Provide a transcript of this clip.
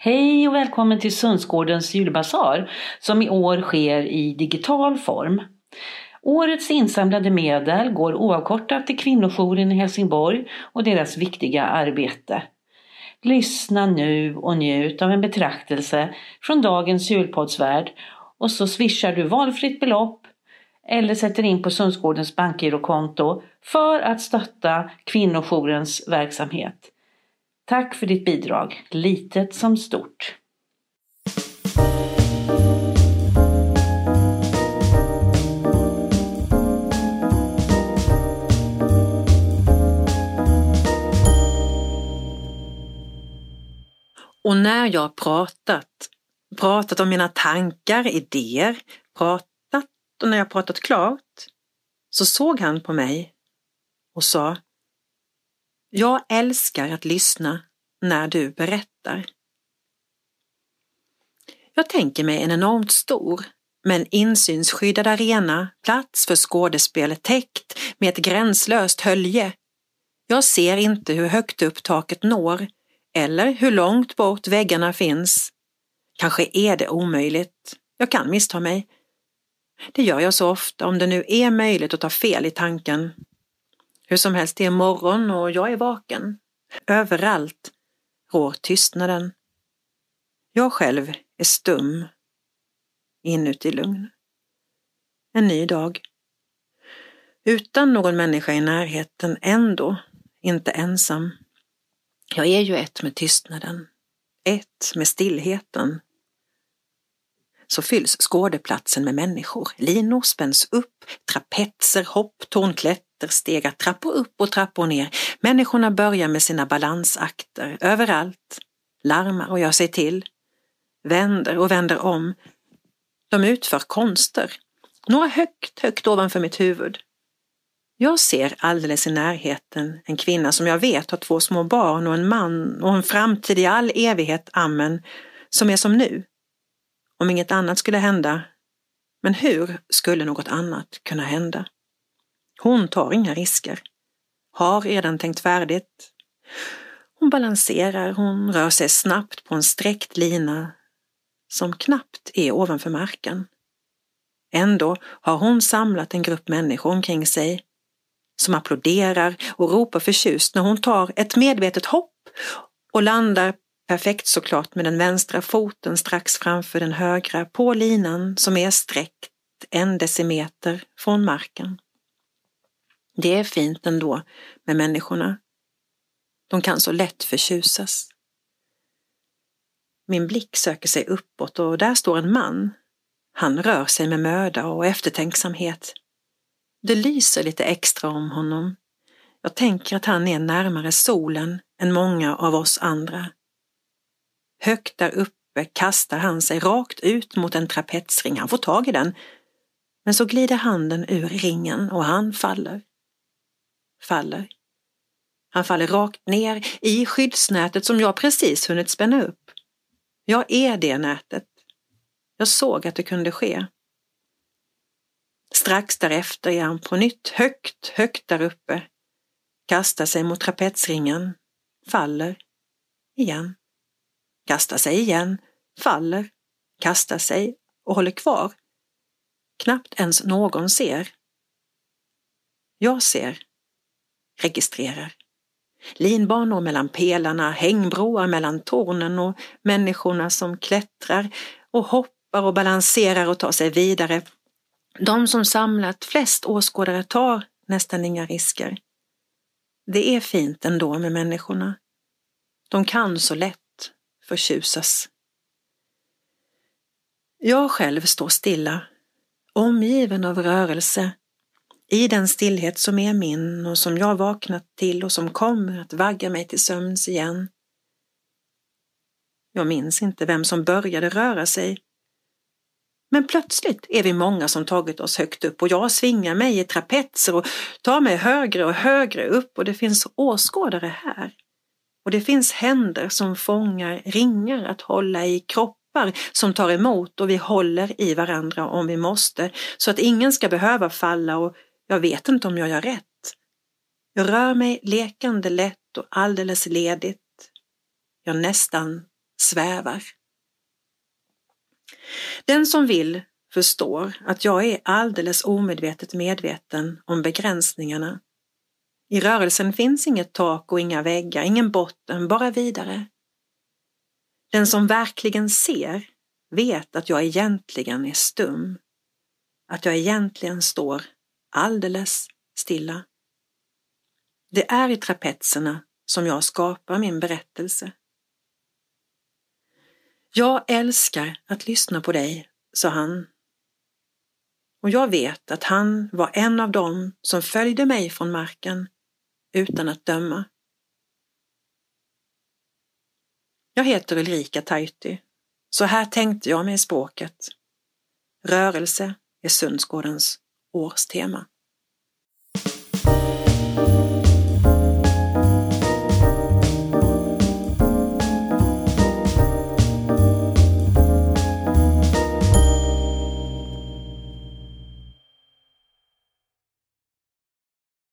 Hej och välkommen till Sundsgårdens julbasar som i år sker i digital form. Årets insamlade medel går oavkortat till kvinnojouren i Helsingborg och deras viktiga arbete. Lyssna nu och njut av en betraktelse från dagens julpoddsvärld och så swishar du valfritt belopp eller sätter in på Sundsgårdens bankgirokonto för att stötta kvinnojourens verksamhet. Tack för ditt bidrag, litet som stort. Och när jag pratat, pratat om mina tankar, idéer, pratat och när jag pratat klart, så såg han på mig och sa jag älskar att lyssna när du berättar. Jag tänker mig en enormt stor, men insynsskyddad arena, plats för skådespel täckt med ett gränslöst hölje. Jag ser inte hur högt upp taket når eller hur långt bort väggarna finns. Kanske är det omöjligt. Jag kan missta mig. Det gör jag så ofta om det nu är möjligt att ta fel i tanken. Hur som helst, det är morgon och jag är vaken. Överallt rår tystnaden. Jag själv är stum, inuti lugn. En ny dag. Utan någon människa i närheten, ändå inte ensam. Jag är ju ett med tystnaden, ett med stillheten. Så fylls skådeplatsen med människor. Linor spänns upp, trapetser, hopp, tornklätter, stegar, trappor upp och trappor ner. Människorna börjar med sina balansakter överallt, larmar och gör sig till, vänder och vänder om. De utför konster, några högt, högt ovanför mitt huvud. Jag ser alldeles i närheten en kvinna som jag vet har två små barn och en man och en framtid i all evighet, amen, som är som nu. Om inget annat skulle hända, men hur skulle något annat kunna hända? Hon tar inga risker, har redan tänkt färdigt. Hon balanserar, hon rör sig snabbt på en sträckt lina som knappt är ovanför marken. Ändå har hon samlat en grupp människor omkring sig som applåderar och ropar förtjust när hon tar ett medvetet hopp och landar perfekt såklart med den vänstra foten strax framför den högra på linan som är sträckt en decimeter från marken. Det är fint ändå med människorna. De kan så lätt förtjusas. Min blick söker sig uppåt och där står en man. Han rör sig med möda och eftertänksamhet. Det lyser lite extra om honom. Jag tänker att han är närmare solen än många av oss andra. Högt där uppe kastar han sig rakt ut mot en trapetsring. Han får tag i den. Men så glider handen ur ringen och han faller. Faller. Han faller rakt ner i skyddsnätet som jag precis hunnit spänna upp. Jag är det nätet. Jag såg att det kunde ske. Strax därefter är han på nytt högt, högt där uppe, kastar sig mot trapetsringen, faller, igen, kastar sig igen, faller, kastar sig och håller kvar. Knappt ens någon ser. Jag ser, registrerar. Linbanor mellan pelarna, hängbroar mellan tornen och människorna som klättrar och hoppar och balanserar och tar sig vidare de som samlat flest åskådare tar nästan inga risker. Det är fint ändå med människorna. De kan så lätt förtjusas. Jag själv står stilla, omgiven av rörelse, i den stillhet som är min och som jag vaknat till och som kommer att vagga mig till sömns igen. Jag minns inte vem som började röra sig men plötsligt är vi många som tagit oss högt upp och jag svingar mig i trapetser och tar mig högre och högre upp och det finns åskådare här. Och det finns händer som fångar ringar att hålla i kroppar som tar emot och vi håller i varandra om vi måste så att ingen ska behöva falla och jag vet inte om jag gör rätt. Jag rör mig lekande lätt och alldeles ledigt. Jag nästan svävar. Den som vill förstår att jag är alldeles omedvetet medveten om begränsningarna. I rörelsen finns inget tak och inga väggar, ingen botten, bara vidare. Den som verkligen ser vet att jag egentligen är stum, att jag egentligen står alldeles stilla. Det är i trapetserna som jag skapar min berättelse. Jag älskar att lyssna på dig, sa han. Och jag vet att han var en av dem som följde mig från marken utan att döma. Jag heter Ulrika Taiti. Så här tänkte jag mig språket. Rörelse är Sundsgårdens årstema.